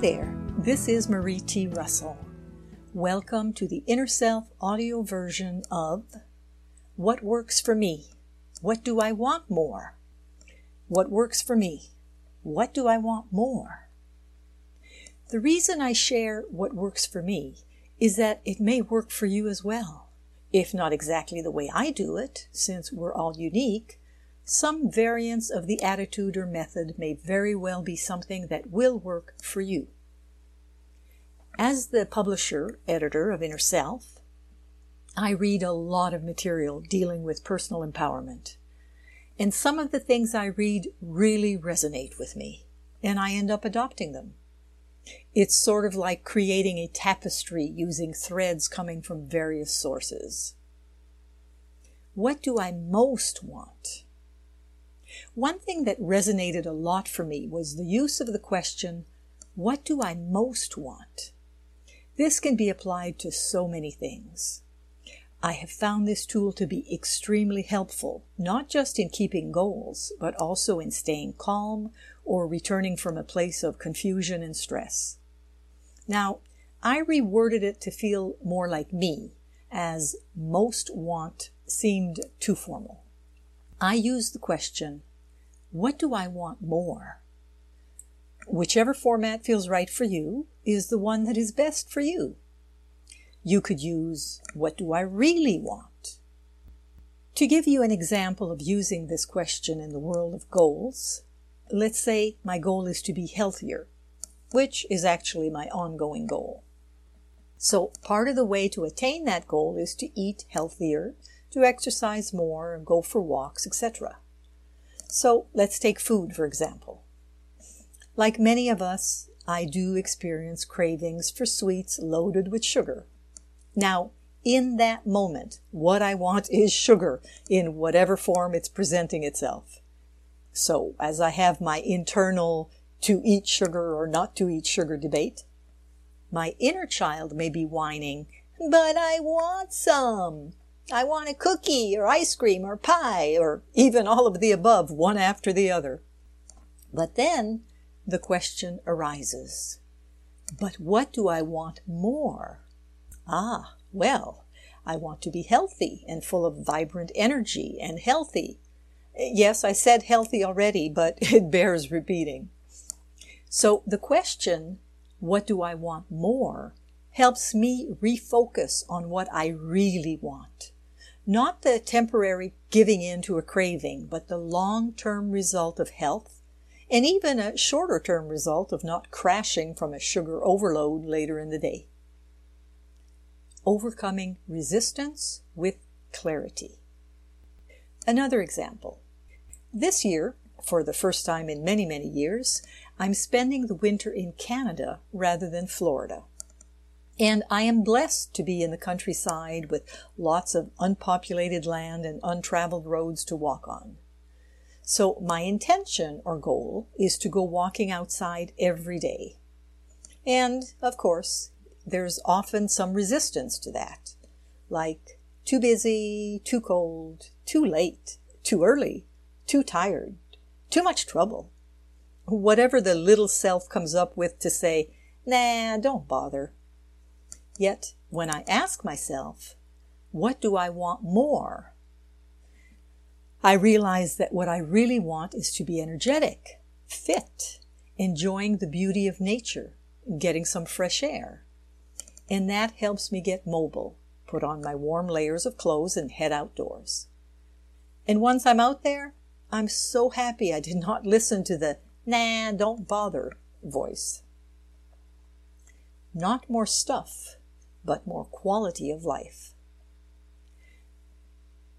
there, this is Marie T. Russell. Welcome to the Inner Self audio version of What Works for Me? What Do I Want More? What works for me? What do I want more? The reason I share what works for me is that it may work for you as well. If not exactly the way I do it, since we're all unique, some variance of the attitude or method may very well be something that will work for you. As the publisher, editor of Inner Self, I read a lot of material dealing with personal empowerment. And some of the things I read really resonate with me, and I end up adopting them. It's sort of like creating a tapestry using threads coming from various sources. What do I most want? One thing that resonated a lot for me was the use of the question, What do I most want? This can be applied to so many things. I have found this tool to be extremely helpful, not just in keeping goals, but also in staying calm or returning from a place of confusion and stress. Now, I reworded it to feel more like me, as most want seemed too formal. I use the question, what do I want more? Whichever format feels right for you is the one that is best for you. You could use, what do I really want? To give you an example of using this question in the world of goals, let's say my goal is to be healthier, which is actually my ongoing goal. So part of the way to attain that goal is to eat healthier, to exercise more, and go for walks, etc. So let's take food, for example. Like many of us, I do experience cravings for sweets loaded with sugar. Now, in that moment, what I want is sugar in whatever form it's presenting itself. So, as I have my internal to eat sugar or not to eat sugar debate, my inner child may be whining, but I want some. I want a cookie or ice cream or pie or even all of the above, one after the other. But then the question arises, but what do I want more? Ah, well, I want to be healthy and full of vibrant energy and healthy. Yes, I said healthy already, but it bears repeating. So the question, what do I want more, helps me refocus on what I really want not the temporary giving in to a craving, but the long-term result of health and even a shorter term result of not crashing from a sugar overload later in the day. Overcoming resistance with clarity. Another example. This year, for the first time in many, many years, I'm spending the winter in Canada rather than Florida. And I am blessed to be in the countryside with lots of unpopulated land and untraveled roads to walk on. So my intention or goal is to go walking outside every day. And of course, there's often some resistance to that, like too busy, too cold, too late, too early, too tired, too much trouble. Whatever the little self comes up with to say, nah, don't bother, Yet, when I ask myself, what do I want more? I realize that what I really want is to be energetic, fit, enjoying the beauty of nature, getting some fresh air. And that helps me get mobile, put on my warm layers of clothes and head outdoors. And once I'm out there, I'm so happy I did not listen to the nah, don't bother voice. Not more stuff, but more quality of life.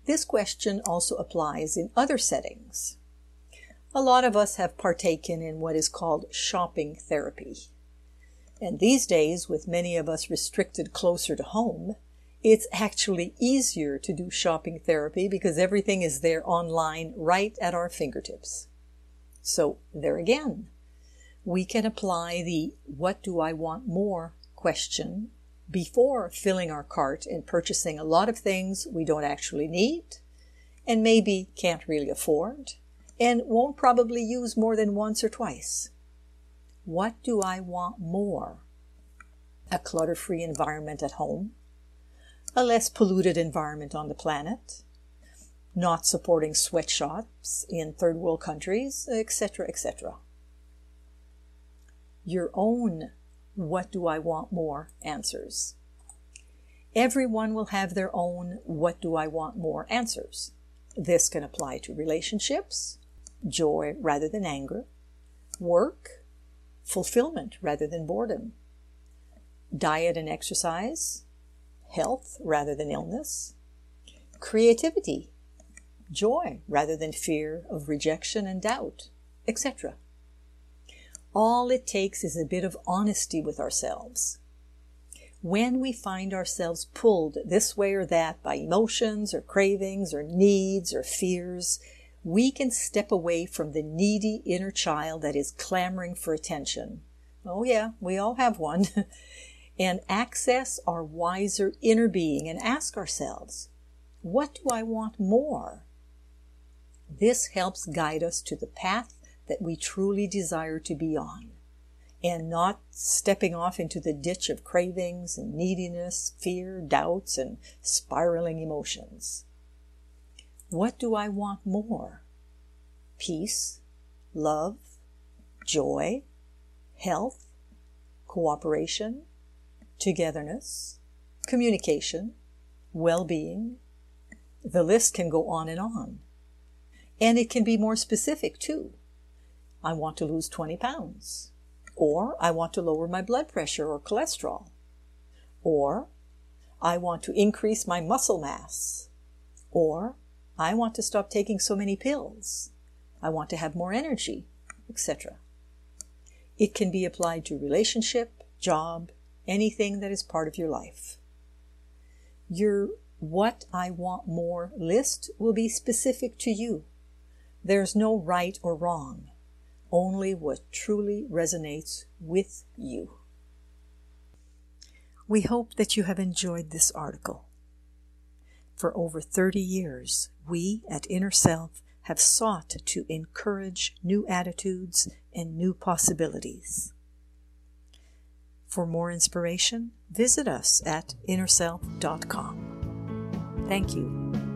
This question also applies in other settings. A lot of us have partaken in what is called shopping therapy. And these days, with many of us restricted closer to home, it's actually easier to do shopping therapy because everything is there online right at our fingertips. So there again, we can apply the what do I want more question before filling our cart and purchasing a lot of things we don't actually need and maybe can't really afford and won't probably use more than once or twice. What do I want more? A clutter free environment at home, a less polluted environment on the planet, not supporting sweatshops in third world countries, etc., etc. Your own what do I want more answers. Everyone will have their own what do I want more answers. This can apply to relationships, joy rather than anger, work, fulfillment rather than boredom, diet and exercise, health rather than illness, creativity, joy rather than fear of rejection and doubt, etc. All it takes is a bit of honesty with ourselves. When we find ourselves pulled this way or that by emotions or cravings or needs or fears, we can step away from the needy inner child that is clamoring for attention. Oh, yeah, we all have one. and access our wiser inner being and ask ourselves, what do I want more? This helps guide us to the path that we truly desire to be on and not stepping off into the ditch of cravings and neediness, fear, doubts, and spiraling emotions. What do I want more? Peace, love, joy, health, cooperation, togetherness, communication, well being. The list can go on and on. And it can be more specific too. I want to lose 20 pounds. Or I want to lower my blood pressure or cholesterol. Or I want to increase my muscle mass. Or I want to stop taking so many pills. I want to have more energy, etc. It can be applied to relationship, job, anything that is part of your life. Your what I want more list will be specific to you. There's no right or wrong only what truly resonates with you. We hope that you have enjoyed this article. For over 30 years, we at Inner Self have sought to encourage new attitudes and new possibilities. For more inspiration, visit us at innerself.com. Thank you.